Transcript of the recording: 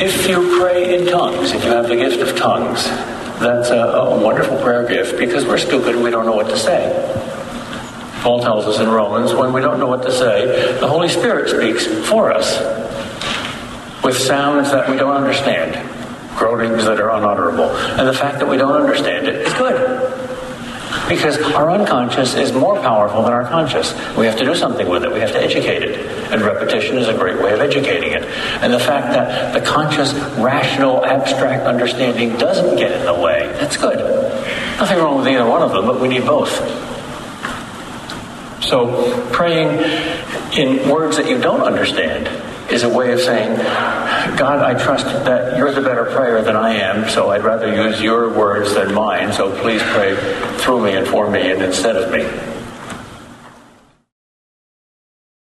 If you pray in tongues, if you have the gift of tongues, that's a, a wonderful prayer gift because we're stupid and we don't know what to say. Paul tells us in Romans, when we don't know what to say, the Holy Spirit speaks for us with sounds that we don't understand, groanings that are unutterable. And the fact that we don't understand it is good. Because our unconscious is more powerful than our conscious. We have to do something with it. We have to educate it. And repetition is a great way of educating it. And the fact that the conscious, rational, abstract understanding doesn't get in the way, that's good. Nothing wrong with either one of them, but we need both. So praying in words that you don't understand is a way of saying, God, I trust that you're the better prayer than I am, so I'd rather use your words than mine, so please pray through me and for me and instead of me.